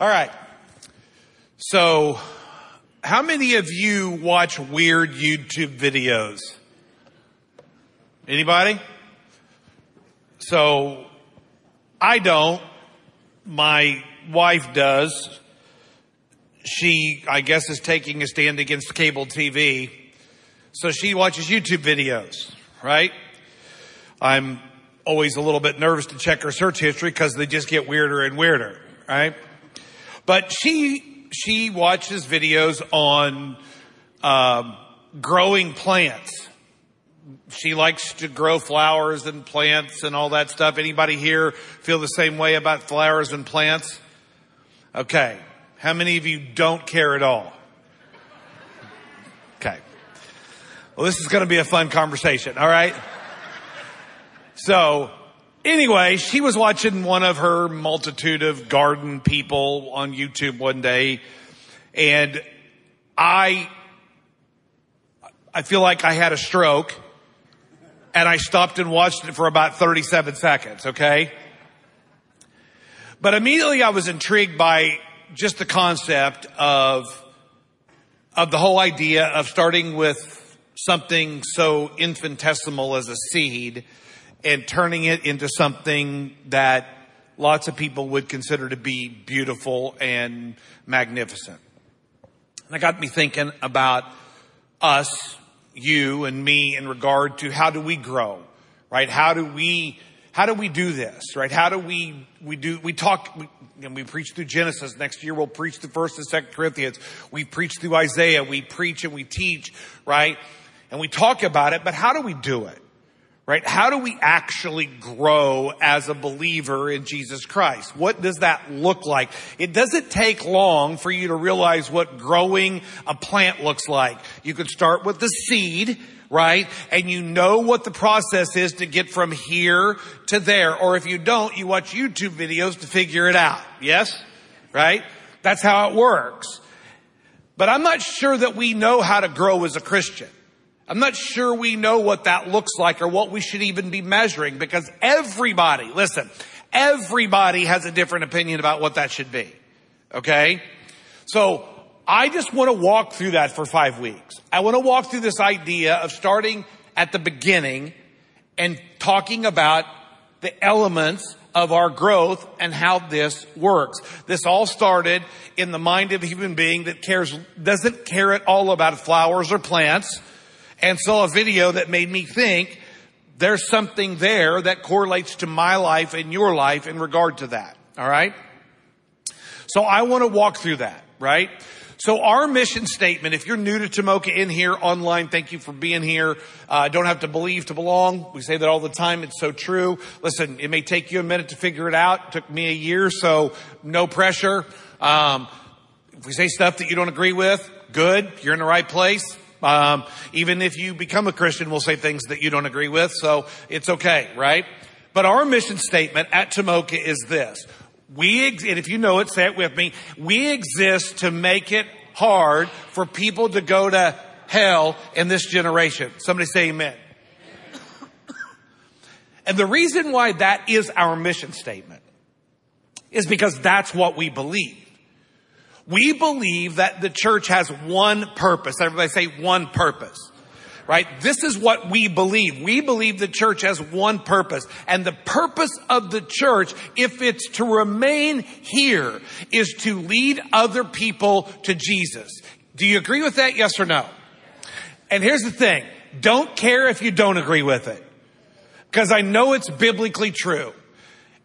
All right. So, how many of you watch weird YouTube videos? Anybody? So, I don't. My wife does. She, I guess, is taking a stand against cable TV. So she watches YouTube videos, right? I'm always a little bit nervous to check her search history because they just get weirder and weirder, right? But she, she watches videos on, um, growing plants. She likes to grow flowers and plants and all that stuff. Anybody here feel the same way about flowers and plants? Okay. How many of you don't care at all? Okay. Well, this is going to be a fun conversation. All right. So anyway, she was watching one of her multitude of garden people on YouTube one day and I, I feel like I had a stroke and I stopped and watched it for about 37 seconds. Okay. But immediately I was intrigued by just the concept of, of the whole idea of starting with something so infinitesimal as a seed and turning it into something that lots of people would consider to be beautiful and magnificent. And that got me thinking about us, you and me in regard to how do we grow, right? How do we, how do we do this, right? How do we, we do, we talk, we, and we preach through Genesis. Next year we'll preach through first and second Corinthians. We preach through Isaiah. We preach and we teach, right? And we talk about it, but how do we do it? Right? How do we actually grow as a believer in Jesus Christ? What does that look like? It doesn't take long for you to realize what growing a plant looks like. You can start with the seed, right? And you know what the process is to get from here to there. Or if you don't, you watch YouTube videos to figure it out. Yes? Right? That's how it works. But I'm not sure that we know how to grow as a Christian. I'm not sure we know what that looks like or what we should even be measuring because everybody, listen, everybody has a different opinion about what that should be. Okay? So I just want to walk through that for five weeks. I want to walk through this idea of starting at the beginning and talking about the elements of our growth and how this works. This all started in the mind of a human being that cares, doesn't care at all about flowers or plants and saw a video that made me think there's something there that correlates to my life and your life in regard to that. All right. So I want to walk through that, right? So our mission statement, if you're new to Tomoka in here online, thank you for being here. Uh, don't have to believe to belong. We say that all the time. It's so true. Listen, it may take you a minute to figure it out. It took me a year, so no pressure. Um, if we say stuff that you don't agree with, good. You're in the right place. Um, even if you become a Christian, we'll say things that you don't agree with, so it's okay, right? But our mission statement at Tomoka is this. We, ex- and if you know it, say it with me. We exist to make it hard for people to go to hell in this generation. Somebody say amen. And the reason why that is our mission statement is because that's what we believe. We believe that the church has one purpose. Everybody say one purpose. Right? This is what we believe. We believe the church has one purpose. And the purpose of the church, if it's to remain here, is to lead other people to Jesus. Do you agree with that? Yes or no? And here's the thing. Don't care if you don't agree with it. Because I know it's biblically true.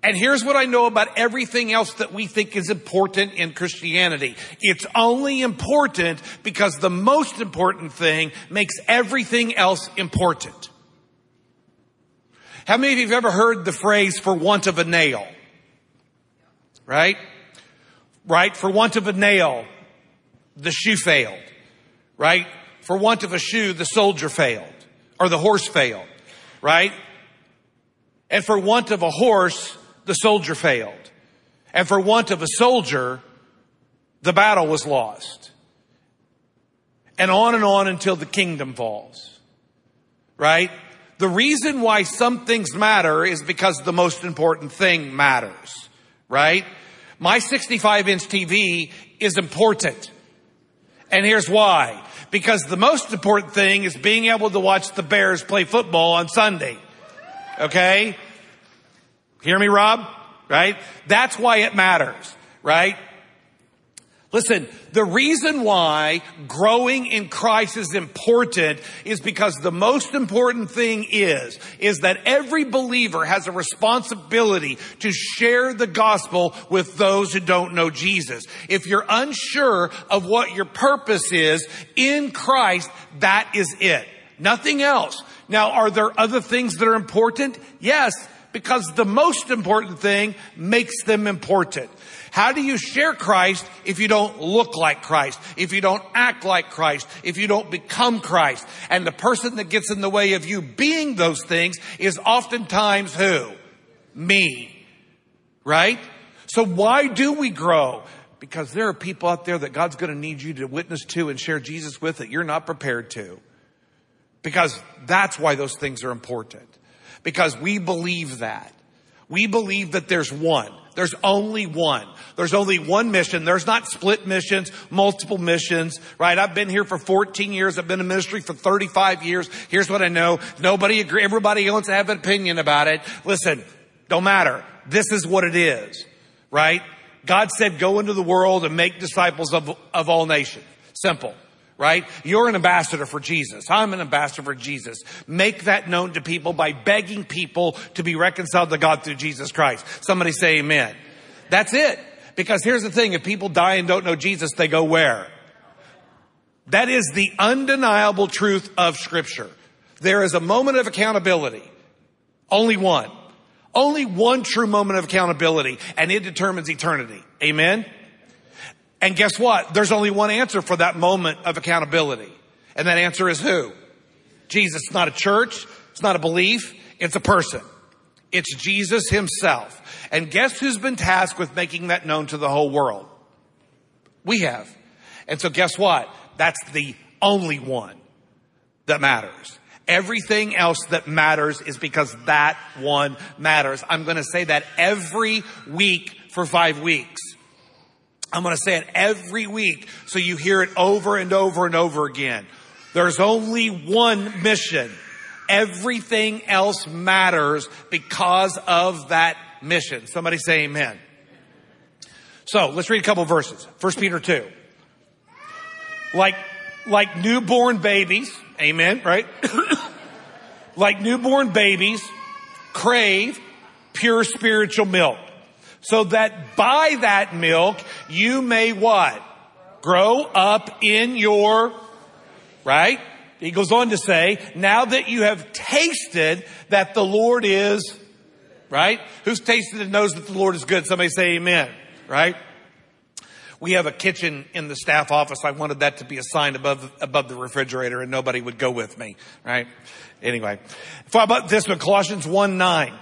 And here's what I know about everything else that we think is important in Christianity. It's only important because the most important thing makes everything else important. How many of you have ever heard the phrase for want of a nail? Right? Right? For want of a nail, the shoe failed. Right? For want of a shoe, the soldier failed. Or the horse failed. Right? And for want of a horse, the soldier failed. And for want of a soldier, the battle was lost. And on and on until the kingdom falls. Right? The reason why some things matter is because the most important thing matters. Right? My 65 inch TV is important. And here's why. Because the most important thing is being able to watch the Bears play football on Sunday. Okay? Hear me, Rob? Right? That's why it matters, right? Listen, the reason why growing in Christ is important is because the most important thing is, is that every believer has a responsibility to share the gospel with those who don't know Jesus. If you're unsure of what your purpose is in Christ, that is it. Nothing else. Now, are there other things that are important? Yes, because the most important thing makes them important. How do you share Christ if you don't look like Christ? If you don't act like Christ? If you don't become Christ? And the person that gets in the way of you being those things is oftentimes who? Me. Right? So why do we grow? Because there are people out there that God's going to need you to witness to and share Jesus with that you're not prepared to. Because that's why those things are important. Because we believe that. We believe that there's one. There's only one. There's only one mission. There's not split missions, multiple missions, right? I've been here for 14 years. I've been in ministry for 35 years. Here's what I know. Nobody agree. Everybody wants to have an opinion about it. Listen, don't matter. This is what it is, right? God said, go into the world and make disciples of, of all nations. Simple right? You're an ambassador for Jesus. I'm an ambassador for Jesus. Make that known to people by begging people to be reconciled to God through Jesus Christ. Somebody say amen. That's it. Because here's the thing, if people die and don't know Jesus, they go where? That is the undeniable truth of scripture. There is a moment of accountability. Only one. Only one true moment of accountability, and it determines eternity. Amen? And guess what? There's only one answer for that moment of accountability. And that answer is who? Jesus. It's not a church. It's not a belief. It's a person. It's Jesus himself. And guess who's been tasked with making that known to the whole world? We have. And so guess what? That's the only one that matters. Everything else that matters is because that one matters. I'm going to say that every week for five weeks. I'm going to say it every week so you hear it over and over and over again. There's only one mission. Everything else matters because of that mission. Somebody say amen. So let's read a couple verses. First Peter 2. Like, like newborn babies, amen, right? like newborn babies crave pure spiritual milk so that by that milk you may what? Grow up in your, right? He goes on to say, now that you have tasted that the Lord is, right? Who's tasted and knows that the Lord is good? Somebody say amen, right? We have a kitchen in the staff office. I wanted that to be a sign above, above the refrigerator and nobody would go with me, right? Anyway. How about this one? Colossians 1 9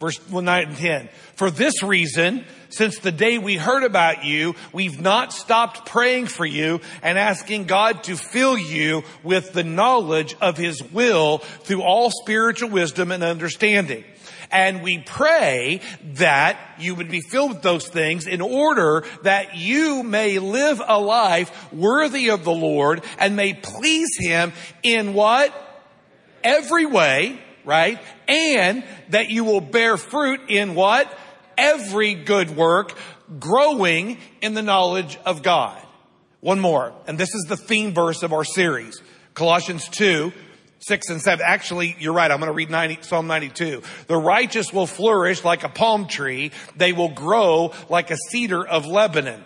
verse 9 and 10. For this reason, since the day we heard about you, we've not stopped praying for you and asking God to fill you with the knowledge of His will through all spiritual wisdom and understanding. And we pray that you would be filled with those things in order that you may live a life worthy of the Lord and may please Him in what? Every way right? And that you will bear fruit in what? Every good work, growing in the knowledge of God. One more, and this is the theme verse of our series. Colossians 2, 6 and 7. Actually, you're right. I'm going to read 90, Psalm 92. The righteous will flourish like a palm tree. They will grow like a cedar of Lebanon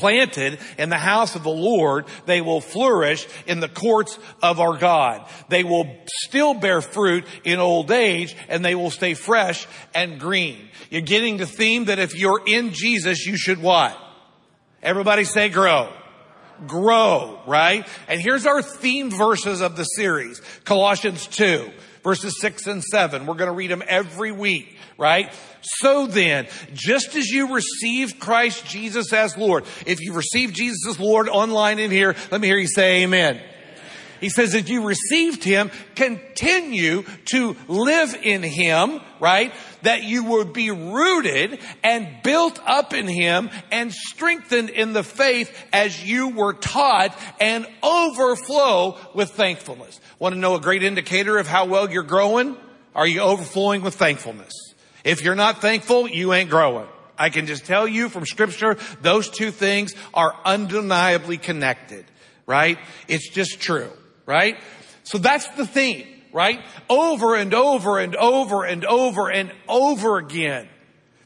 planted in the house of the Lord, they will flourish in the courts of our God. They will still bear fruit in old age and they will stay fresh and green. You're getting the theme that if you're in Jesus, you should what? Everybody say grow. Grow, right? And here's our theme verses of the series. Colossians 2 verses 6 and 7. We're going to read them every week, right? So then, just as you received Christ Jesus as Lord, if you received Jesus as Lord online in here, let me hear you say amen. He says, if you received him, continue to live in him, right? That you would be rooted and built up in him and strengthened in the faith as you were taught and overflow with thankfulness. Want to know a great indicator of how well you're growing? Are you overflowing with thankfulness? If you're not thankful, you ain't growing. I can just tell you from scripture, those two things are undeniably connected, right? It's just true, right? So that's the theme, right? Over and over and over and over and over again.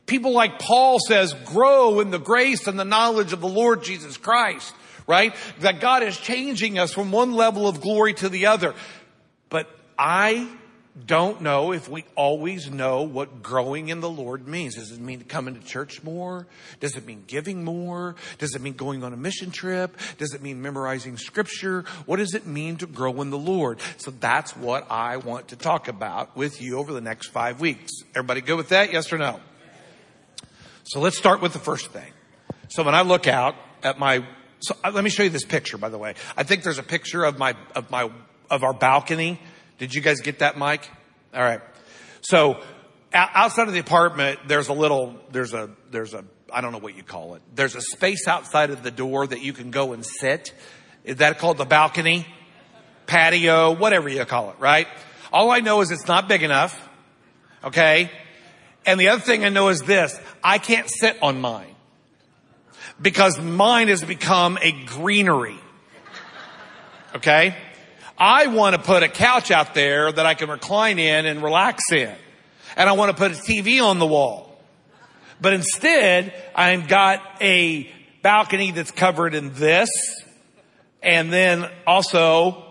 People like Paul says, grow in the grace and the knowledge of the Lord Jesus Christ, right? That God is changing us from one level of glory to the other. But I don't know if we always know what growing in the Lord means. Does it mean coming to church more? Does it mean giving more? Does it mean going on a mission trip? Does it mean memorizing scripture? What does it mean to grow in the Lord? So that's what I want to talk about with you over the next five weeks. Everybody good with that? Yes or no? So let's start with the first thing. So when I look out at my, so uh, let me show you this picture, by the way. I think there's a picture of my, of my, of our balcony did you guys get that, Mike? All right. So outside of the apartment, there's a little, there's a, there's a, I don't know what you call it. There's a space outside of the door that you can go and sit. Is that called the balcony? Patio, whatever you call it, right? All I know is it's not big enough. Okay. And the other thing I know is this. I can't sit on mine because mine has become a greenery. Okay. I want to put a couch out there that I can recline in and relax in. And I want to put a TV on the wall. But instead, I've got a balcony that's covered in this. And then also,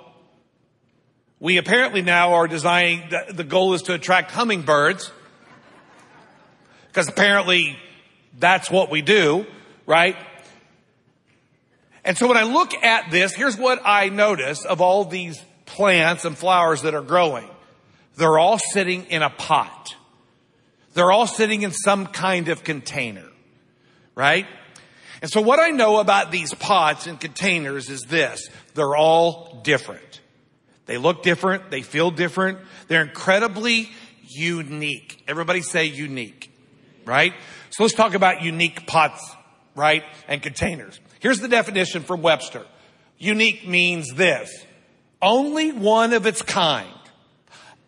we apparently now are designing, the goal is to attract hummingbirds. Because apparently that's what we do, right? And so when I look at this, here's what I notice of all these plants and flowers that are growing. They're all sitting in a pot. They're all sitting in some kind of container, right? And so what I know about these pots and containers is this. They're all different. They look different. They feel different. They're incredibly unique. Everybody say unique, right? So let's talk about unique pots, right? And containers. Here's the definition from Webster. Unique means this. Only one of its kind.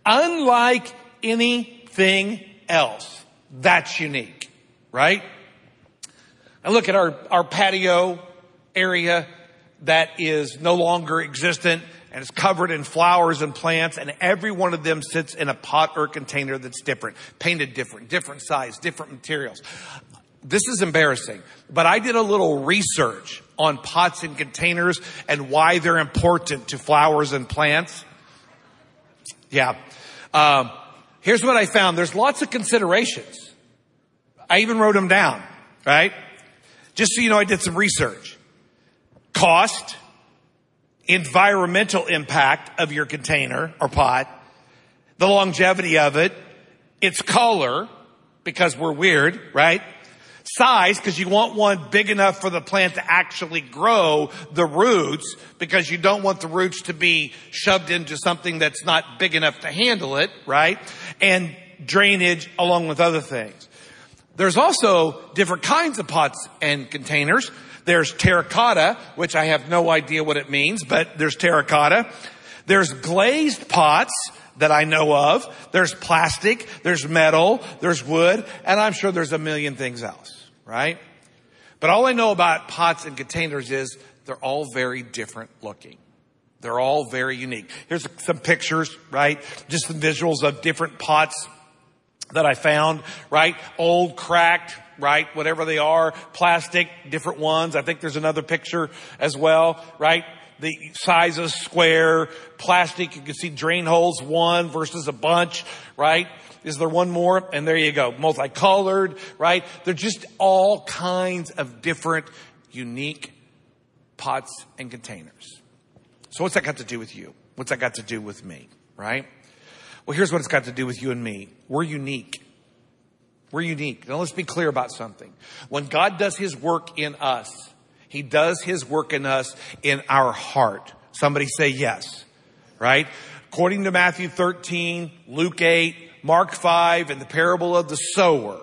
Unlike anything else. That's unique, right? I look at our, our patio area that is no longer existent and it's covered in flowers and plants and every one of them sits in a pot or container that's different, painted different, different size, different materials this is embarrassing, but I did a little research on pots and containers and why they're important to flowers and plants. Yeah. Um, here's what I found. There's lots of considerations. I even wrote them down, right? Just so you know, I did some research. Cost, environmental impact of your container or pot, the longevity of it, its color, because we're weird, right? Size because you want one big enough for the plant to actually grow the roots because you don't want the roots to be shoved into something that's not big enough to handle it, right? And drainage along with other things. There's also different kinds of pots and containers. There's terracotta, which I have no idea what it means, but there's terracotta. There's glazed pots, that I know of. There's plastic, there's metal, there's wood, and I'm sure there's a million things else right? But all I know about pots and containers is they're all very different looking. They're all very unique. Here's some pictures, right? Just some visuals of different pots that I found, right? Old, cracked, right? Whatever they are, plastic, different ones. I think there's another picture as well, right? The size of square, plastic, you can see drain holes, one versus a bunch, right? Is there one more? And there you go. Multicolored, right? They're just all kinds of different, unique pots and containers. So what's that got to do with you? What's that got to do with me, right? Well, here's what it's got to do with you and me. We're unique. We're unique. Now let's be clear about something. When God does His work in us, He does His work in us in our heart. Somebody say yes. right? According to Matthew 13, Luke 8, Mark 5, and the parable of the sower,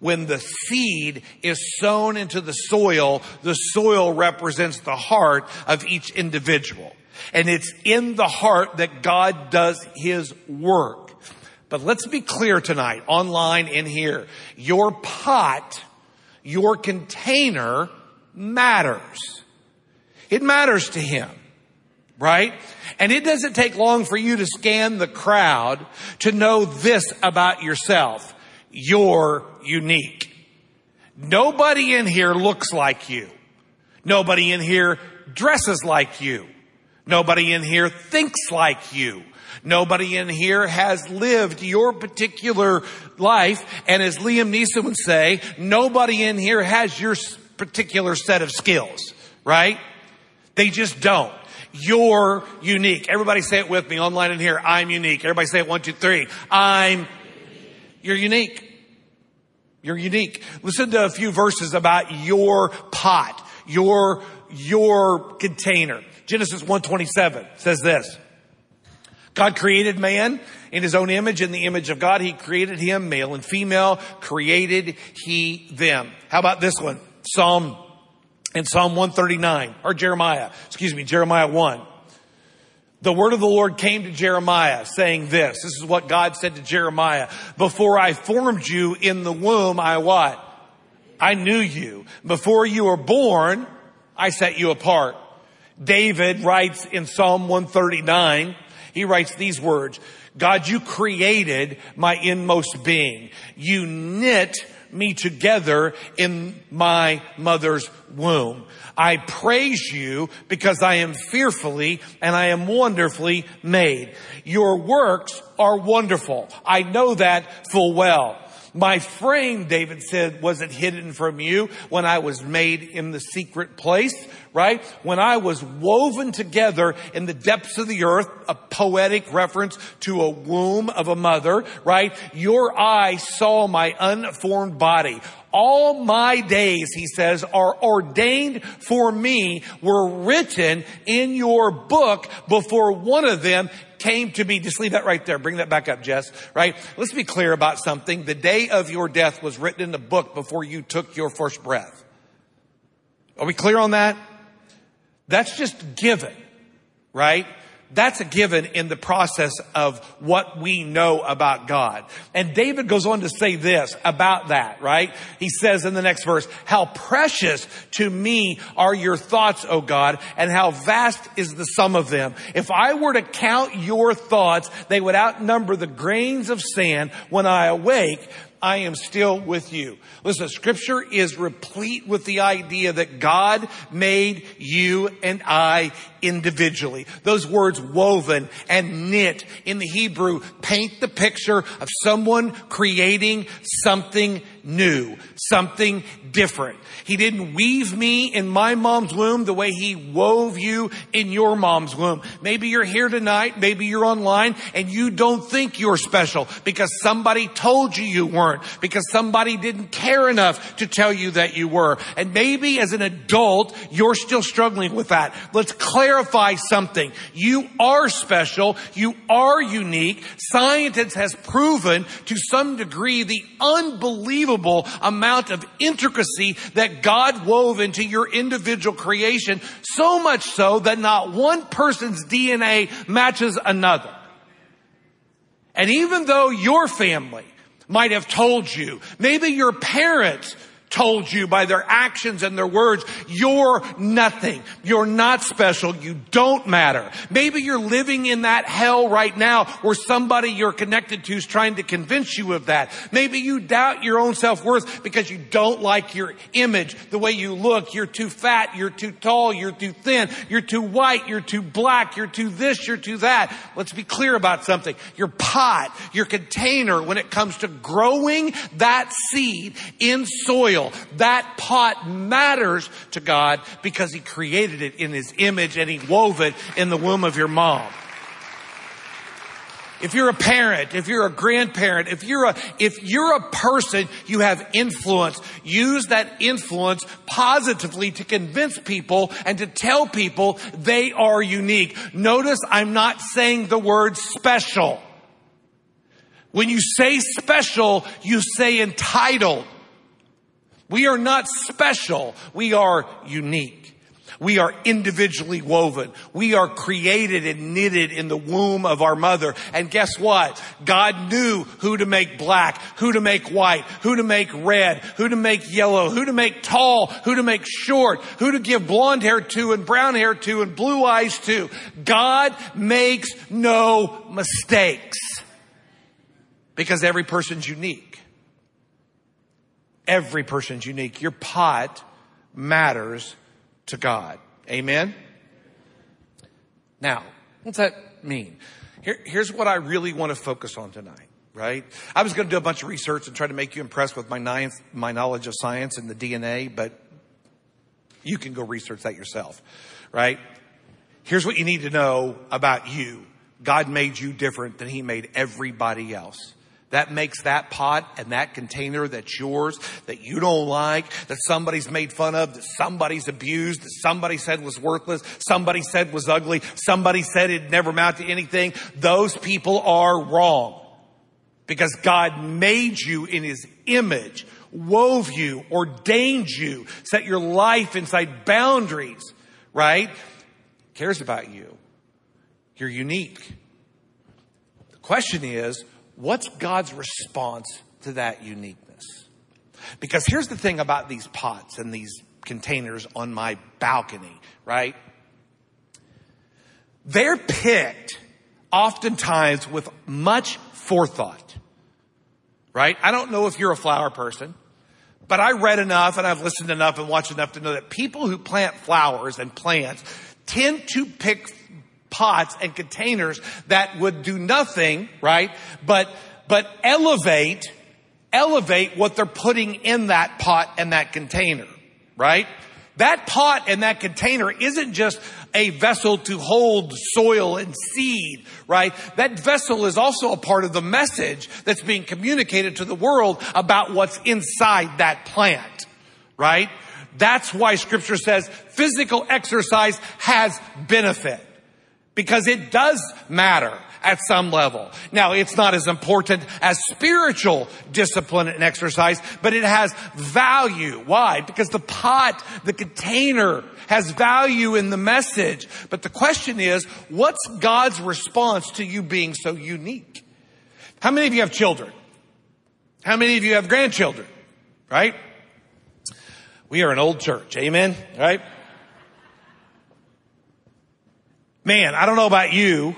when the seed is sown into the soil, the soil represents the heart of each individual. And it's in the heart that God does his work. But let's be clear tonight, online in here. Your pot, your container matters. It matters to him, right? And it doesn't take long for you to scan the crowd to know this about yourself. You're unique. Nobody in here looks like you. Nobody in here dresses like you. Nobody in here thinks like you. Nobody in here has lived your particular life. And as Liam Neeson would say, nobody in here has your particular set of skills, right? They just don't. You're unique. Everybody say it with me online in here. I'm unique. Everybody say it one, two, three. I'm, you're unique. You're unique. Listen to a few verses about your pot, your, your container. Genesis 127 says this. God created man in his own image. In the image of God, he created him, male and female, created he them. How about this one? Psalm, in Psalm 139, or Jeremiah, excuse me, Jeremiah 1. The word of the Lord came to Jeremiah saying this. This is what God said to Jeremiah. Before I formed you in the womb, I what? I knew you. Before you were born, I set you apart. David writes in Psalm 139, he writes these words, God, you created my inmost being. You knit me together in my mother's womb. I praise you because I am fearfully and I am wonderfully made. Your works are wonderful. I know that full well. My frame, David said, wasn't hidden from you when I was made in the secret place, right? When I was woven together in the depths of the earth, a poetic reference to a womb of a mother, right? Your eye saw my unformed body. All my days, he says, are ordained for me, were written in your book before one of them came to be, just leave that right there. Bring that back up, Jess, right? Let's be clear about something. The day of your death was written in the book before you took your first breath. Are we clear on that? That's just given, right? That's a given in the process of what we know about God. And David goes on to say this about that, right? He says in the next verse, how precious to me are your thoughts, O God, and how vast is the sum of them. If I were to count your thoughts, they would outnumber the grains of sand when I awake. I am still with you. Listen, scripture is replete with the idea that God made you and I individually. Those words woven and knit in the Hebrew paint the picture of someone creating something new, something different. He didn't weave me in my mom's womb the way he wove you in your mom's womb. Maybe you're here tonight, maybe you're online and you don't think you're special because somebody told you you weren't, because somebody didn't care enough to tell you that you were. And maybe as an adult, you're still struggling with that. Let's clarify something. You are special. You are unique. Science has proven to some degree the unbelievable unbelievable amount of intricacy that God wove into your individual creation, so much so that not one person's DNA matches another. And even though your family might have told you, maybe your parents told you by their actions and their words, you're nothing. You're not special. You don't matter. Maybe you're living in that hell right now where somebody you're connected to is trying to convince you of that. Maybe you doubt your own self-worth because you don't like your image, the way you look. You're too fat. You're too tall. You're too thin. You're too white. You're too black. You're too this. You're too that. Let's be clear about something. Your pot, your container when it comes to growing that seed in soil That pot matters to God because He created it in His image and He wove it in the womb of your mom. If you're a parent, if you're a grandparent, if you're a, if you're a person, you have influence. Use that influence positively to convince people and to tell people they are unique. Notice I'm not saying the word special. When you say special, you say entitled. We are not special. We are unique. We are individually woven. We are created and knitted in the womb of our mother. And guess what? God knew who to make black, who to make white, who to make red, who to make yellow, who to make tall, who to make short, who to give blonde hair to and brown hair to and blue eyes to. God makes no mistakes because every person's unique. Every person's unique. Your pot matters to God. Amen? Now, what's that mean? Here, here's what I really want to focus on tonight, right? I was going to do a bunch of research and try to make you impressed with my, ninth, my knowledge of science and the DNA, but you can go research that yourself, right? Here's what you need to know about you. God made you different than he made everybody else. That makes that pot and that container that's yours, that you don't like, that somebody's made fun of, that somebody's abused, that somebody said was worthless, somebody said was ugly, somebody said it never amount to anything. Those people are wrong. Because God made you in His image, wove you, ordained you, set your life inside boundaries, right? Cares about you. You're unique. The question is, what's God's response to that uniqueness? Because here's the thing about these pots and these containers on my balcony, right? They're picked oftentimes with much forethought, right? I don't know if you're a flower person, but I read enough and I've listened enough and watched enough to know that people who plant flowers and plants tend to pick pots and containers that would do nothing, right? But, but elevate, elevate what they're putting in that pot and that container, right? That pot and that container isn't just a vessel to hold soil and seed, right? That vessel is also a part of the message that's being communicated to the world about what's inside that plant, right? That's why scripture says physical exercise has benefit because it does matter at some level. Now, it's not as important as spiritual discipline and exercise, but it has value. Why? Because the pot, the container has value in the message. But the question is, what's God's response to you being so unique? How many of you have children? How many of you have grandchildren? Right? We are an old church. Amen? Right? Man, I don't know about you,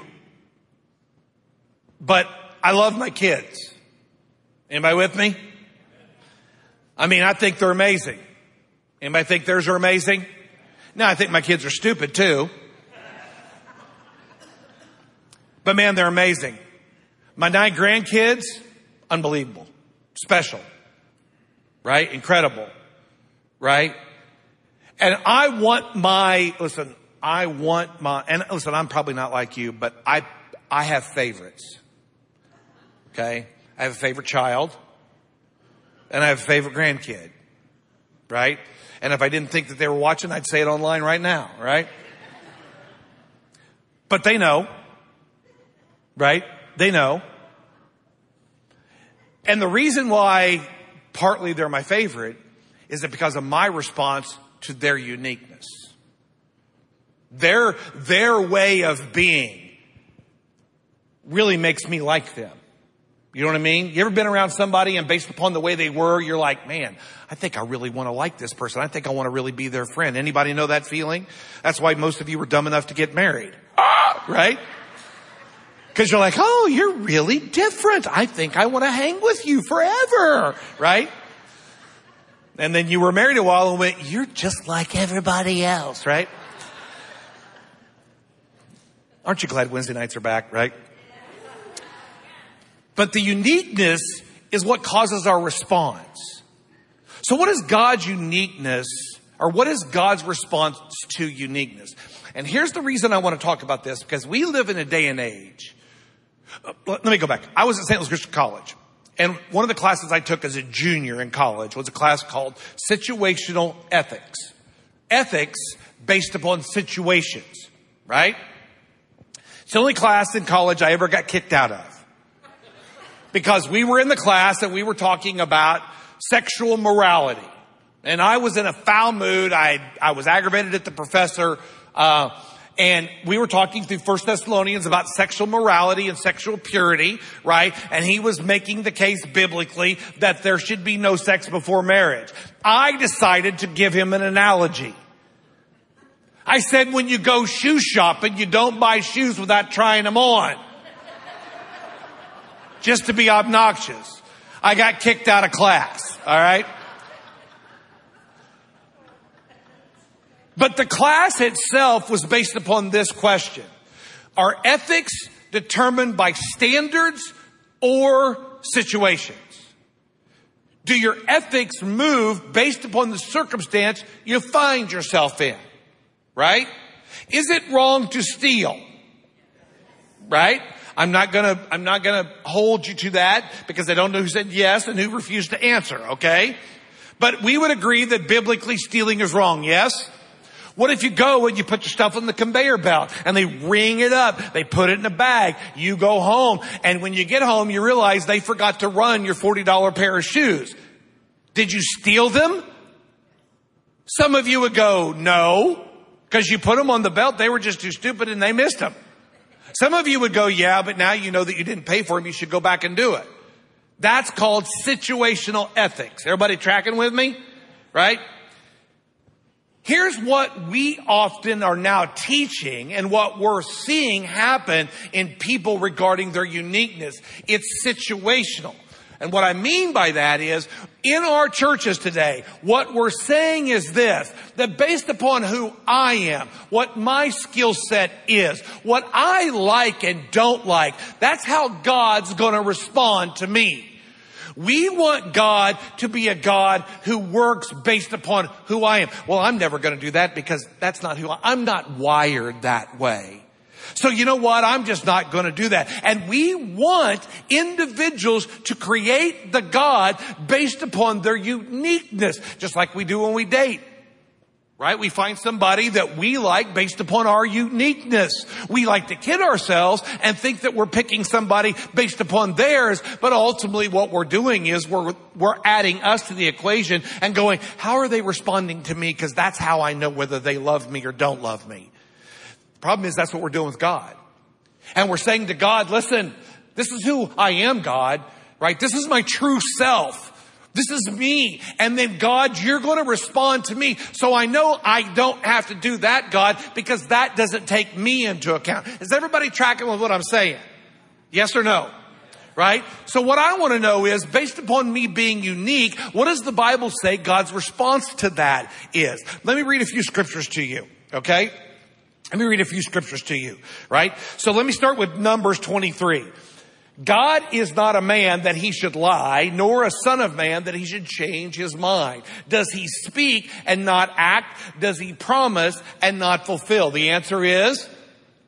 but I love my kids. Anybody with me? I mean, I think they're amazing. Anybody think theirs are amazing? No, I think my kids are stupid too. But man, they're amazing. My nine grandkids, unbelievable. Special. Right? Incredible. Right? And I want my, listen, I want my, and listen, I'm probably not like you, but I, I have favorites. Okay. I have a favorite child and I have a favorite grandkid. Right. And if I didn't think that they were watching, I'd say it online right now. Right. But they know. Right. They know. And the reason why partly they're my favorite is that because of my response to their uniqueness. Their, their way of being really makes me like them. You know what I mean? You ever been around somebody and based upon the way they were, you're like, man, I think I really want to like this person. I think I want to really be their friend. Anybody know that feeling? That's why most of you were dumb enough to get married. Right? Cause you're like, oh, you're really different. I think I want to hang with you forever. Right? And then you were married a while and went, you're just like everybody else, right? Aren't you glad Wednesday nights are back, right? But the uniqueness is what causes our response. So what is God's uniqueness or what is God's response to uniqueness? And here's the reason I want to talk about this because we live in a day and age Uh, Let me go back. I was at St. Louis Christian College. And one of the classes I took as a junior in college was a class called Situational Ethics. Ethics based upon situations, right? It's the only class in college I ever got kicked out of. Because we were in the class and we were talking about sexual morality. And I was in a foul mood. I, I was aggravated at the professor. Uh, and we were talking through First Thessalonians about sexual morality and sexual purity, right? And he was making the case biblically that there should be no sex before marriage. I decided to give him an analogy. I said, when you go shoe shopping, you don't buy shoes without trying them on. Just to be obnoxious. I got kicked out of class, alright? But the class itself was based upon this question. Are ethics determined by standards or situations? Do your ethics move based upon the circumstance you find yourself in? Right? Is it wrong to steal? Right? I'm not gonna, I'm not gonna hold you to that because I don't know who said yes and who refused to answer, okay? But we would agree that biblically stealing is wrong, yes? What if you go and you put your stuff on the conveyor belt and they ring it up, they put it in a bag, you go home, and when you get home you realize they forgot to run your $40 pair of shoes. Did you steal them? Some of you would go, no, because you put them on the belt, they were just too stupid and they missed them. Some of you would go, yeah, but now you know that you didn't pay for them, you should go back and do it. That's called situational ethics. Everybody tracking with me? Right? Here's what we often are now teaching and what we're seeing happen in people regarding their uniqueness. It's situational. And what I mean by that is, in our churches today, what we're saying is this, that based upon who I am, what my skill set is, what I like and don't like, that's how God's gonna respond to me. We want God to be a God who works based upon who I am. Well, I'm never to do that because that's not who I, I'm not wired that way. So you know what? I'm just not going to do that. And we want individuals to create the God based upon their uniqueness, just like we do when we date. Right? We find somebody that we like based upon our uniqueness. We like to kid ourselves and think that we're picking somebody based upon theirs, but ultimately what we're doing is we're, we're adding us to the equation and going, how are they responding to me? Cause that's how I know whether they love me or don't love me. Problem is that's what we're doing with God. And we're saying to God, listen, this is who I am, God, right? This is my true self. This is me. And then God, you're going to respond to me. So I know I don't have to do that, God, because that doesn't take me into account. Is everybody tracking with what I'm saying? Yes or no? Right? So what I want to know is, based upon me being unique, what does the Bible say God's response to that is? Let me read a few scriptures to you. Okay? Let me read a few scriptures to you. Right? So let me start with Numbers 23. God is not a man that he should lie, nor a son of man that he should change his mind. Does he speak and not act? Does he promise and not fulfill? The answer is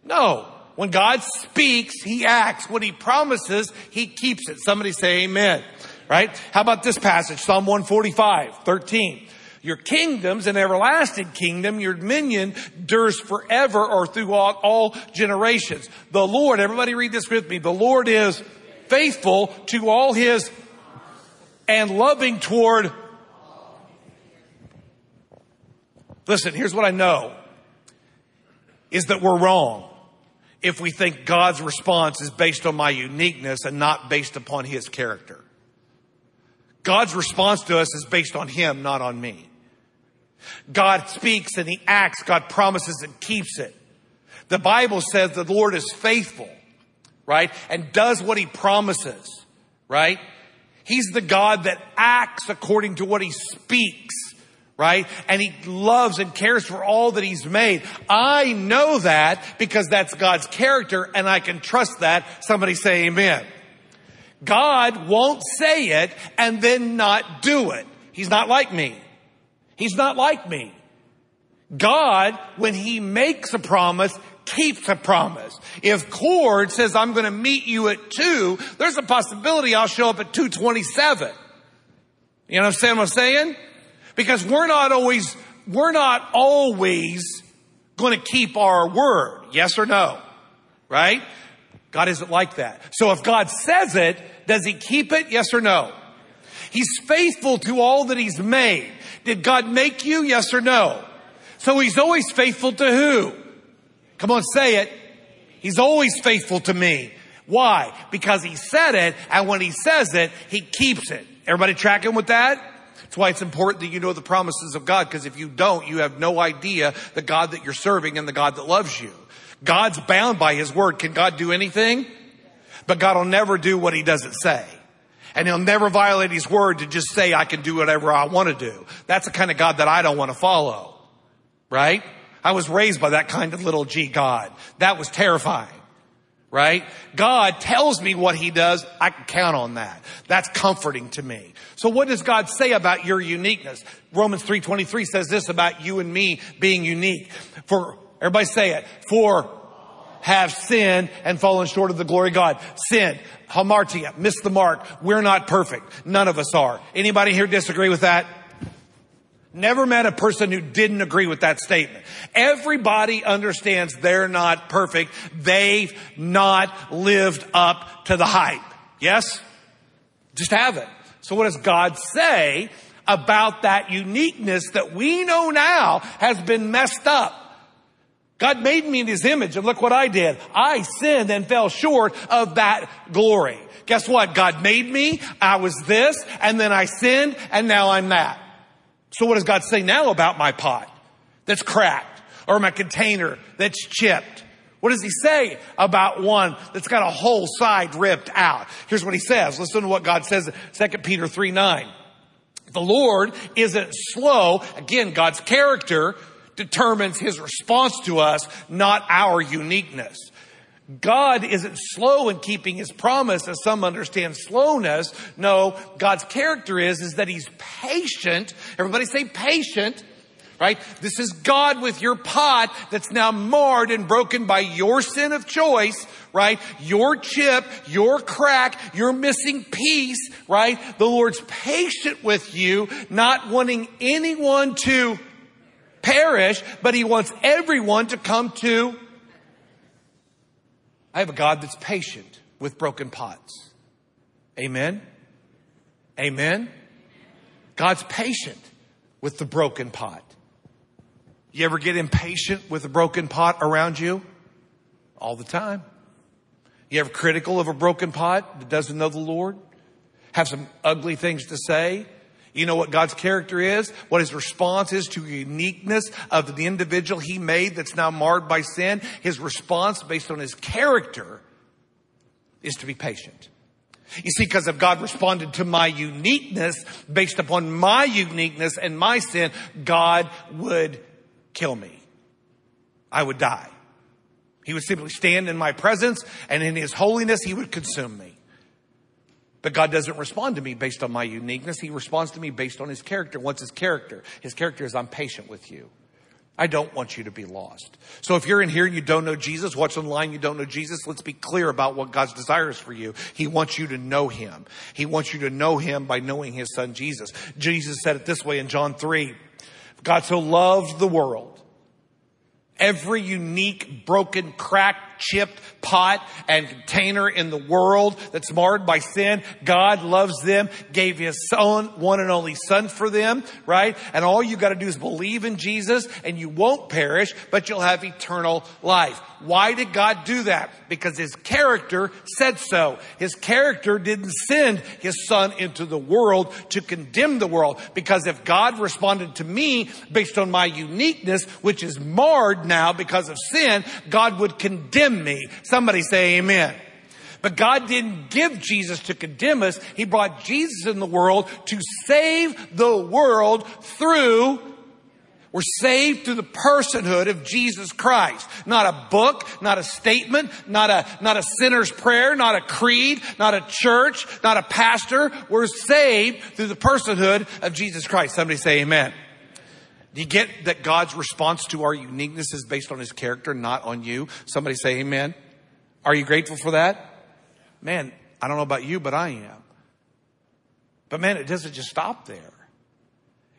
no. When God speaks, he acts. When he promises, he keeps it. Somebody say amen. Right? How about this passage? Psalm 145, 13. Your kingdom's an everlasting kingdom. Your dominion endures forever or throughout all generations. The Lord, everybody read this with me. The Lord is faithful to all his and loving toward. Listen, here's what I know is that we're wrong if we think God's response is based on my uniqueness and not based upon his character. God's response to us is based on him, not on me. God speaks and he acts. God promises and keeps it. The Bible says the Lord is faithful, right? And does what he promises, right? He's the God that acts according to what he speaks, right? And he loves and cares for all that he's made. I know that because that's God's character and I can trust that. Somebody say amen. God won't say it and then not do it. He's not like me. He's not like me. God, when he makes a promise, keeps a promise. If Cord says, I'm going to meet you at two, there's a possibility I'll show up at 227. You know what I'm saying? Because we're not always, we're not always going to keep our word. Yes or no? Right? God isn't like that. So if God says it, does he keep it? Yes or no? He's faithful to all that he's made. Did God make you? Yes or no? So he's always faithful to who? Come on, say it. He's always faithful to me. Why? Because he said it, and when he says it, he keeps it. Everybody tracking with that? That's why it's important that you know the promises of God, because if you don't, you have no idea the God that you're serving and the God that loves you. God's bound by his word. Can God do anything? But God will never do what he doesn't say. And he'll never violate his word to just say, I can do whatever I want to do. That's the kind of God that I don't want to follow. Right? I was raised by that kind of little G God. That was terrifying. Right? God tells me what he does. I can count on that. That's comforting to me. So what does God say about your uniqueness? Romans 3.23 says this about you and me being unique. For, everybody say it. For have sinned and fallen short of the glory of God. Sin, hamartia, missed the mark. We're not perfect. None of us are. Anybody here disagree with that? Never met a person who didn't agree with that statement. Everybody understands they're not perfect. They've not lived up to the hype. Yes? Just haven't. So what does God say about that uniqueness that we know now has been messed up? God made me in his image and look what I did. I sinned and fell short of that glory. Guess what? God made me. I was this and then I sinned and now I'm that. So what does God say now about my pot that's cracked or my container that's chipped? What does he say about one that's got a whole side ripped out? Here's what he says. Listen to what God says in 2 Peter 3 9. The Lord isn't slow. Again, God's character determines his response to us, not our uniqueness. God isn't slow in keeping his promise as some understand slowness. No, God's character is, is that he's patient. Everybody say patient, right? This is God with your pot that's now marred and broken by your sin of choice, right? Your chip, your crack, your missing piece, right? The Lord's patient with you, not wanting anyone to perish, but he wants everyone to come to I have a God that's patient with broken pots. Amen. Amen. God's patient with the broken pot. You ever get impatient with a broken pot around you? All the time. You ever critical of a broken pot that doesn't know the Lord? Have some ugly things to say? You know what God's character is? What his response is to uniqueness of the individual he made that's now marred by sin? His response based on his character is to be patient. You see, because if God responded to my uniqueness based upon my uniqueness and my sin, God would kill me. I would die. He would simply stand in my presence and in his holiness, he would consume me. But God doesn't respond to me based on my uniqueness. He responds to me based on his character. What's his character? His character is I'm patient with you. I don't want you to be lost. So if you're in here and you don't know Jesus, watch online, you don't know Jesus, let's be clear about what God's desire is for you. He wants you to know Him. He wants you to know Him by knowing His Son Jesus. Jesus said it this way in John 3. God so loved the world. Every unique, broken, cracked, chipped pot and container in the world that's marred by sin. God loves them, gave his son, one and only son for them, right? And all you gotta do is believe in Jesus and you won't perish, but you'll have eternal life. Why did God do that? Because his character said so. His character didn't send his son into the world to condemn the world. Because if God responded to me based on my uniqueness, which is marred now because of sin, God would condemn condemn me. Somebody say amen. But God didn't give Jesus to condemn us. He brought Jesus in the world to save the world through we're saved through the personhood of Jesus Christ. Not a book, not a statement, not a, not a sinner's prayer, not a creed, not a church, not a pastor. We're saved through the personhood of Jesus Christ. Somebody say amen. Do you get that God's response to our uniqueness is based on his character, not on you? Somebody say amen. Are you grateful for that? Man, I don't know about you, but I am. But man, it doesn't just stop there.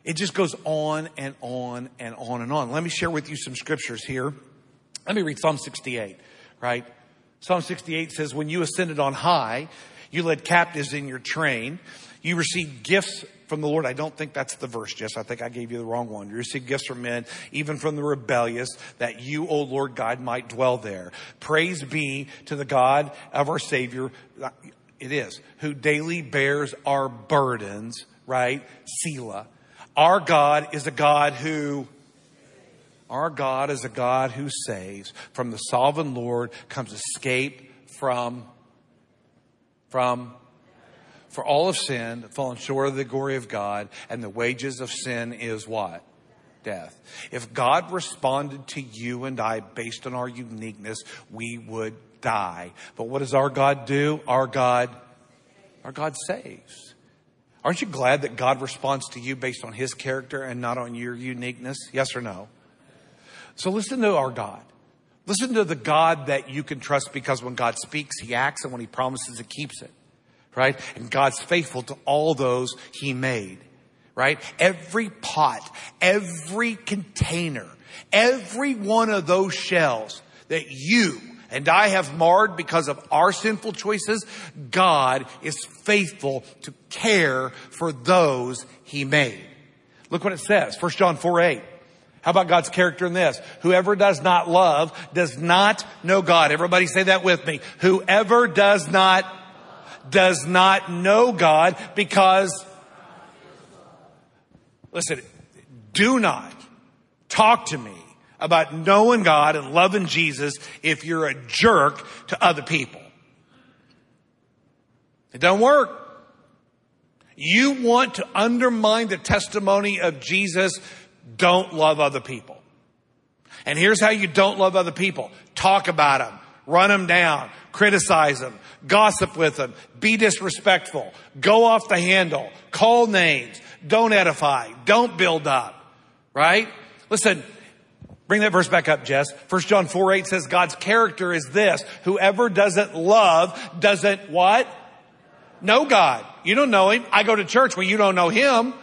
It just goes on and on and on and on. Let me share with you some scriptures here. Let me read Psalm 68, right? Psalm 68 says, When you ascended on high, you led captives in your train. You received gifts from the Lord. I don't think that's the verse, Jess. I think I gave you the wrong one. You received gifts from men, even from the rebellious, that you, O Lord God, might dwell there. Praise be to the God of our Savior. It is, who daily bears our burdens, right? Selah. Our God is a God who our God is a God who saves. From the sovereign Lord comes escape from, from, for all of sin, fallen short of the glory of God, and the wages of sin is what? Death. If God responded to you and I based on our uniqueness, we would die. But what does our God do? Our God, our God saves. Aren't you glad that God responds to you based on his character and not on your uniqueness? Yes or no? So listen to our God. Listen to the God that you can trust because when God speaks, he acts, and when he promises, he keeps it. Right? And God's faithful to all those he made. Right? Every pot, every container, every one of those shells that you and I have marred because of our sinful choices, God is faithful to care for those he made. Look what it says. 1 John 4 8. How about God's character in this? Whoever does not love does not know God. Everybody say that with me. Whoever does not, does not know God because, listen, do not talk to me about knowing God and loving Jesus if you're a jerk to other people. It don't work. You want to undermine the testimony of Jesus don't love other people. And here's how you don't love other people. Talk about them. Run them down. Criticize them. Gossip with them. Be disrespectful. Go off the handle. Call names. Don't edify. Don't build up. Right? Listen, bring that verse back up, Jess. 1 John 4 8 says God's character is this. Whoever doesn't love doesn't what? Know God. You don't know Him. I go to church where you don't know Him.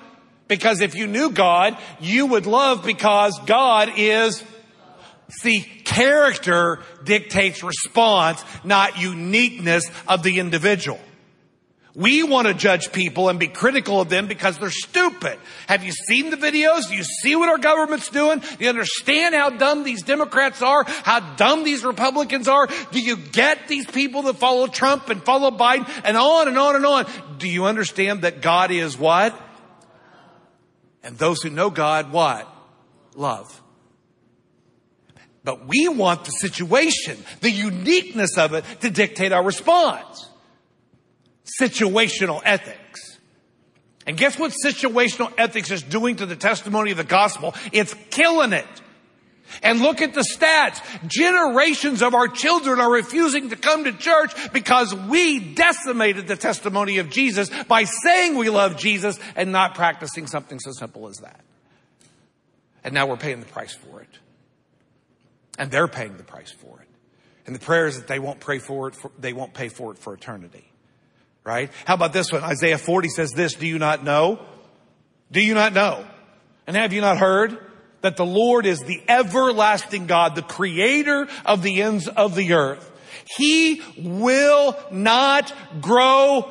Because if you knew God, you would love because God is, see, character dictates response, not uniqueness of the individual. We want to judge people and be critical of them because they're stupid. Have you seen the videos? Do you see what our government's doing? Do you understand how dumb these Democrats are? How dumb these Republicans are? Do you get these people that follow Trump and follow Biden and on and on and on? Do you understand that God is what? And those who know God, what? Love. But we want the situation, the uniqueness of it to dictate our response. Situational ethics. And guess what situational ethics is doing to the testimony of the gospel? It's killing it. And look at the stats. Generations of our children are refusing to come to church because we decimated the testimony of Jesus by saying we love Jesus and not practicing something so simple as that. And now we're paying the price for it. And they're paying the price for it. And the prayer is that they won't pray for it, for, they won't pay for it for eternity. Right? How about this one? Isaiah 40 says this, do you not know? Do you not know? And have you not heard? that the Lord is the everlasting God, the creator of the ends of the earth. He will not grow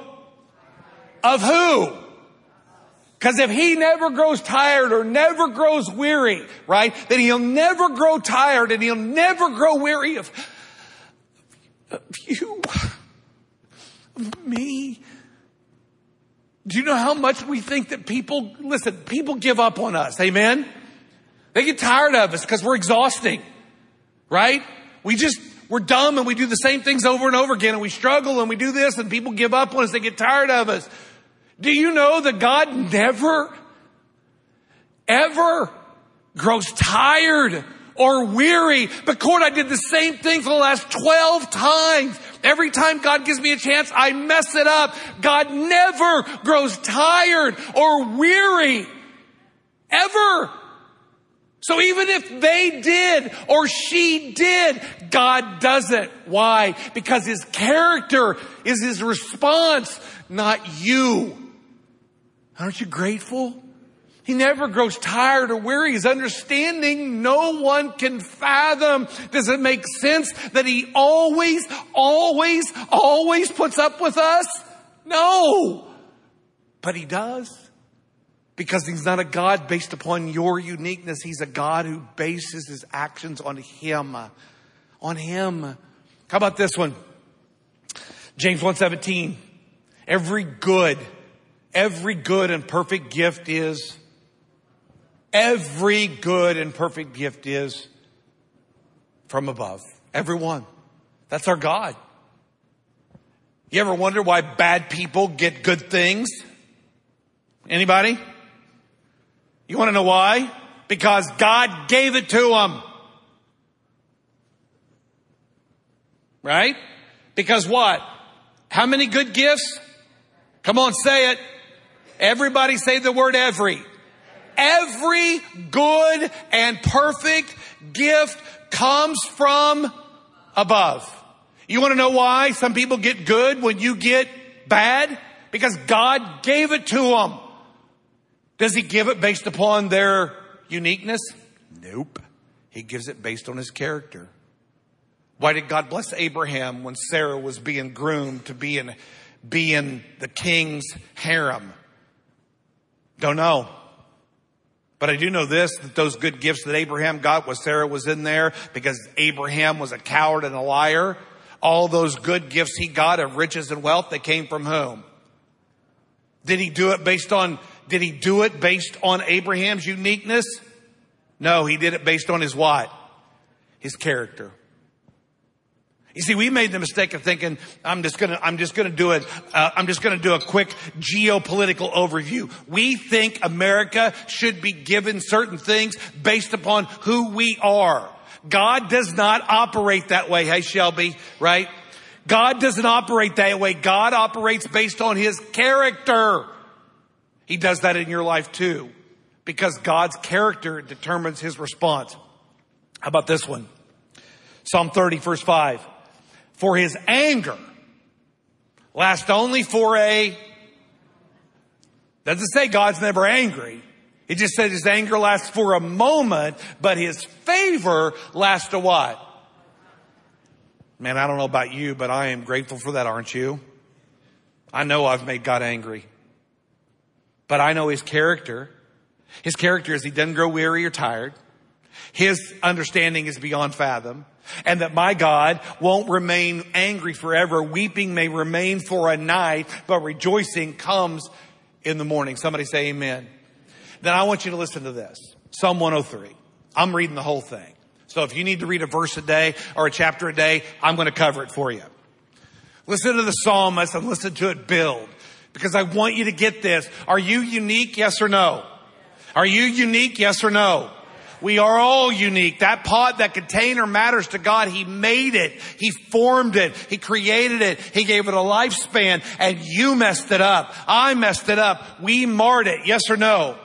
of who? Because if he never grows tired or never grows weary, right, then he'll never grow tired and he'll never grow weary of, of you, of me. Do you know how much we think that people, listen, people give up on us, amen? They get tired of us because we're exhausting, right? We just, we're dumb and we do the same things over and over again and we struggle and we do this and people give up on us. They get tired of us. Do you know that God never, ever grows tired or weary? But Cord, I did the same thing for the last 12 times. Every time God gives me a chance, I mess it up. God never grows tired or weary. Ever. So even if they did or she did, God doesn't. Why? Because his character is his response, not you. Aren't you grateful? He never grows tired or weary. His understanding no one can fathom. Does it make sense that he always, always, always puts up with us? No. But he does. Because he's not a God based upon your uniqueness. He's a God who bases his actions on him. On him. How about this one? James 1:17. Every good, every good and perfect gift is every good and perfect gift is from above. Every one. That's our God. You ever wonder why bad people get good things? Anybody? You want to know why? Because God gave it to them. Right? Because what? How many good gifts? Come on, say it. Everybody say the word every. Every good and perfect gift comes from above. You want to know why some people get good when you get bad? Because God gave it to them. Does he give it based upon their uniqueness? Nope. He gives it based on his character. Why did God bless Abraham when Sarah was being groomed to be in, be in the king's harem? Don't know. But I do know this, that those good gifts that Abraham got was Sarah was in there because Abraham was a coward and a liar. All those good gifts he got of riches and wealth, they came from whom? Did he do it based on did he do it based on Abraham's uniqueness? No, he did it based on his what? His character. You see, we made the mistake of thinking, I'm just gonna, I'm just gonna do it, uh, I'm just gonna do a quick geopolitical overview. We think America should be given certain things based upon who we are. God does not operate that way. Hey, Shelby, right? God doesn't operate that way. God operates based on His character. He does that in your life too, because God's character determines his response. How about this one? Psalm 30 verse 5. For his anger lasts only for a, doesn't say God's never angry. It just says his anger lasts for a moment, but his favor lasts a what? Man, I don't know about you, but I am grateful for that, aren't you? I know I've made God angry but I know his character. His character is he doesn't grow weary or tired. His understanding is beyond fathom. And that my God won't remain angry forever. Weeping may remain for a night, but rejoicing comes in the morning. Somebody say amen. Then I want you to listen to this. Psalm 103. I'm reading the whole thing. So if you need to read a verse a day or a chapter a day, I'm going to cover it for you. Listen to the psalmist and listen to it build because I want you to get this. Are you unique? Yes or no? Are you unique? Yes or no? We are all unique. That pot, that container matters to God. He made it. He formed it. He created it. He gave it a lifespan and you messed it up. I messed it up. We marred it. Yes or no?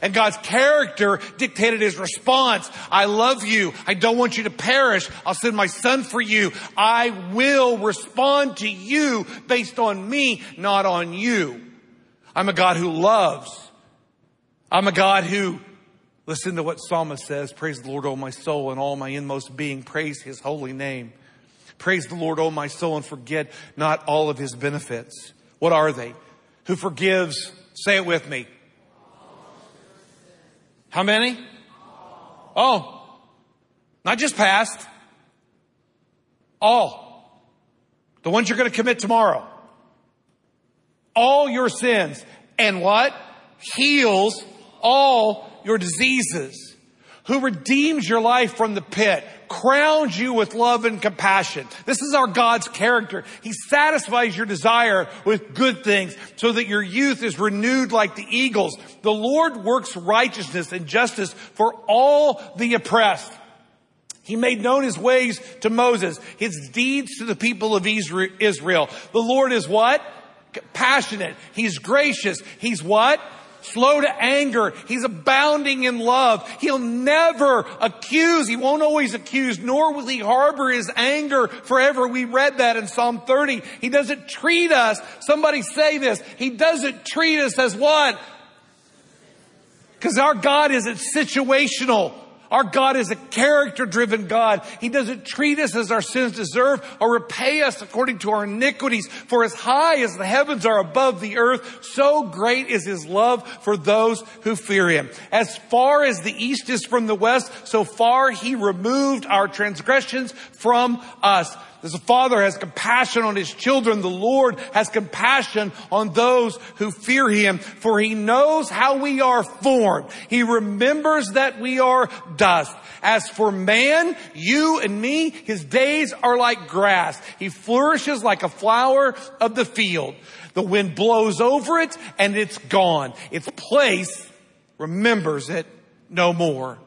And God's character dictated his response. I love you. I don't want you to perish. I'll send my son for you. I will respond to you based on me, not on you. I'm a God who loves. I'm a God who, listen to what Psalmist says, praise the Lord, O my soul, and all my inmost being, praise his holy name. Praise the Lord, O my soul, and forget not all of his benefits. What are they? Who forgives, say it with me, how many? Oh, not just past. All. The ones you're going to commit tomorrow. All your sins. And what? Heals all your diseases. Who redeems your life from the pit crowns you with love and compassion. This is our God's character. He satisfies your desire with good things so that your youth is renewed like the eagles. The Lord works righteousness and justice for all the oppressed. He made known his ways to Moses, his deeds to the people of Israel. The Lord is what? Passionate. He's gracious. He's what? Slow to anger. He's abounding in love. He'll never accuse. He won't always accuse, nor will he harbor his anger forever. We read that in Psalm 30. He doesn't treat us. Somebody say this. He doesn't treat us as what? Because our God isn't situational. Our God is a character driven God. He doesn't treat us as our sins deserve or repay us according to our iniquities. For as high as the heavens are above the earth, so great is his love for those who fear him. As far as the east is from the west, so far he removed our transgressions from us. As a father has compassion on his children, the Lord has compassion on those who fear him, for he knows how we are formed. He remembers that we are dust. As for man, you and me, his days are like grass. He flourishes like a flower of the field. The wind blows over it and it's gone. Its place remembers it no more.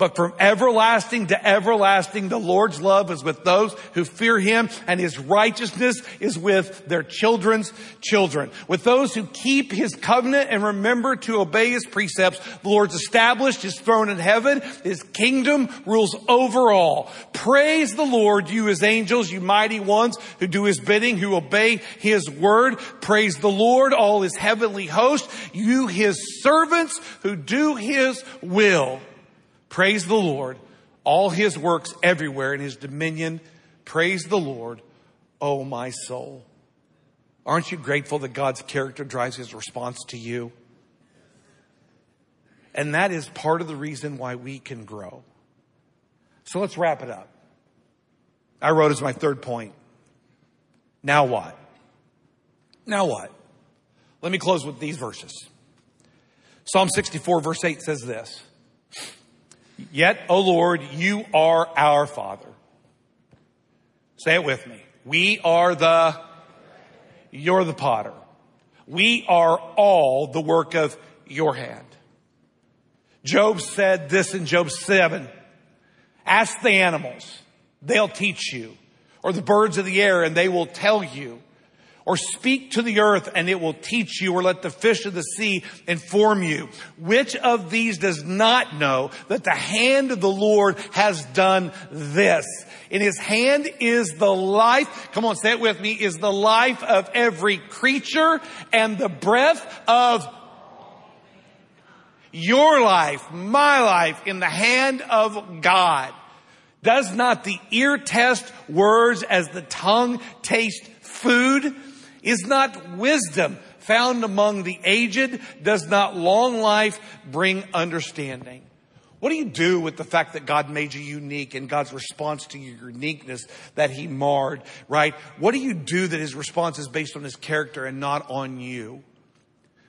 But from everlasting to everlasting, the Lord's love is with those who fear Him and His righteousness is with their children's children. With those who keep His covenant and remember to obey His precepts, the Lord's established His throne in heaven. His kingdom rules over all. Praise the Lord, you His angels, you mighty ones who do His bidding, who obey His word. Praise the Lord, all His heavenly host, you His servants who do His will. Praise the Lord, all his works everywhere in his dominion. Praise the Lord, oh my soul. Aren't you grateful that God's character drives his response to you? And that is part of the reason why we can grow. So let's wrap it up. I wrote as my third point. Now what? Now what? Let me close with these verses. Psalm 64 verse 8 says this. Yet, O Lord, you are our Father. Say it with me. We are the, you're the potter. We are all the work of your hand. Job said this in Job 7. Ask the animals. They'll teach you. Or the birds of the air and they will tell you or speak to the earth and it will teach you or let the fish of the sea inform you. Which of these does not know that the hand of the Lord has done this? In his hand is the life, come on, say it with me, is the life of every creature and the breath of your life, my life in the hand of God. Does not the ear test words as the tongue taste food? Is not wisdom found among the aged? Does not long life bring understanding? What do you do with the fact that God made you unique and God's response to your uniqueness that He marred, right? What do you do that His response is based on His character and not on you?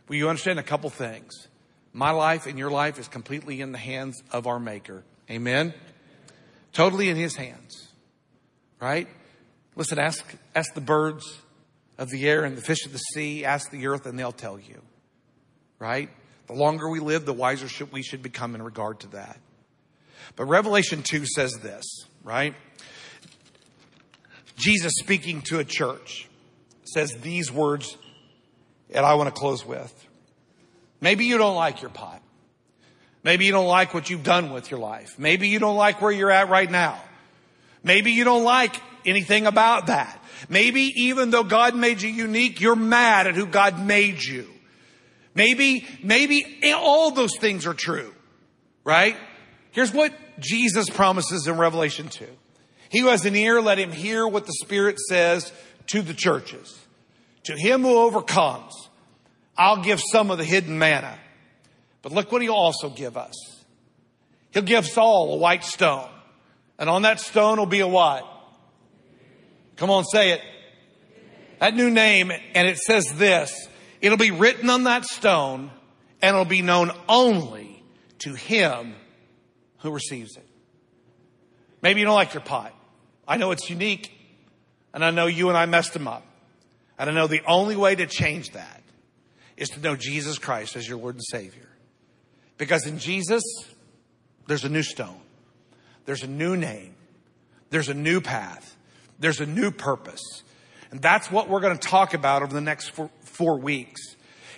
Will you understand a couple things? My life and your life is completely in the hands of our Maker. Amen? Totally in His hands, right? Listen, ask, ask the birds, of the air and the fish of the sea, ask the earth and they'll tell you. Right? The longer we live, the wiser we should become in regard to that. But Revelation 2 says this, right? Jesus speaking to a church says these words, and I want to close with. Maybe you don't like your pot. Maybe you don't like what you've done with your life. Maybe you don't like where you're at right now. Maybe you don't like anything about that. Maybe even though God made you unique, you're mad at who God made you. Maybe, maybe all those things are true, right? Here's what Jesus promises in Revelation 2. He who has an ear, let him hear what the Spirit says to the churches. To him who overcomes, I'll give some of the hidden manna. But look what he'll also give us. He'll give us all a white stone. And on that stone will be a what? Come on, say it. That new name, and it says this. It'll be written on that stone, and it'll be known only to him who receives it. Maybe you don't like your pot. I know it's unique, and I know you and I messed them up. And I know the only way to change that is to know Jesus Christ as your Lord and Savior. Because in Jesus, there's a new stone. There's a new name. There's a new path. There's a new purpose. And that's what we're going to talk about over the next four, four weeks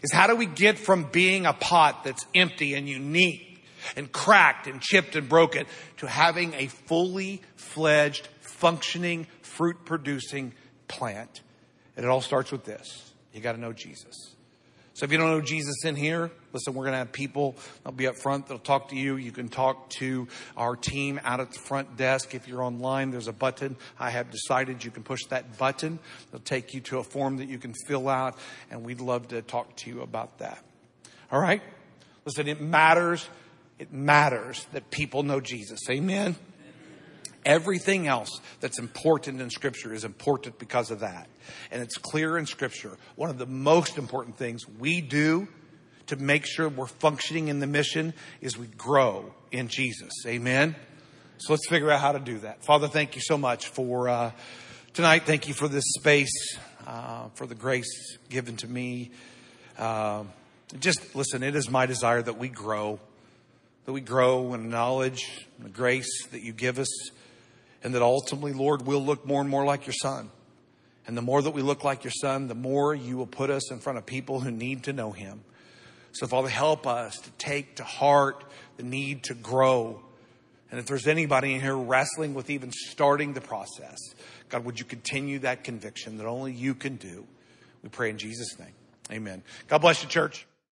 is how do we get from being a pot that's empty and unique and cracked and chipped and broken to having a fully fledged, functioning, fruit producing plant? And it all starts with this. You got to know Jesus. So if you don't know Jesus in here, listen, we're going to have people that'll be up front that'll talk to you. You can talk to our team out at the front desk. If you're online, there's a button. I have decided you can push that button. It'll take you to a form that you can fill out, and we'd love to talk to you about that. All right? Listen, it matters. It matters that people know Jesus. Amen. Everything else that's important in Scripture is important because of that. And it's clear in Scripture. One of the most important things we do to make sure we're functioning in the mission is we grow in Jesus. Amen? So let's figure out how to do that. Father, thank you so much for uh, tonight. Thank you for this space, uh, for the grace given to me. Uh, just listen, it is my desire that we grow, that we grow in knowledge and the grace that you give us and that ultimately, Lord, we'll look more and more like your son. And the more that we look like your son, the more you will put us in front of people who need to know him. So, Father, help us to take to heart the need to grow. And if there's anybody in here wrestling with even starting the process, God, would you continue that conviction that only you can do? We pray in Jesus' name. Amen. God bless you, church.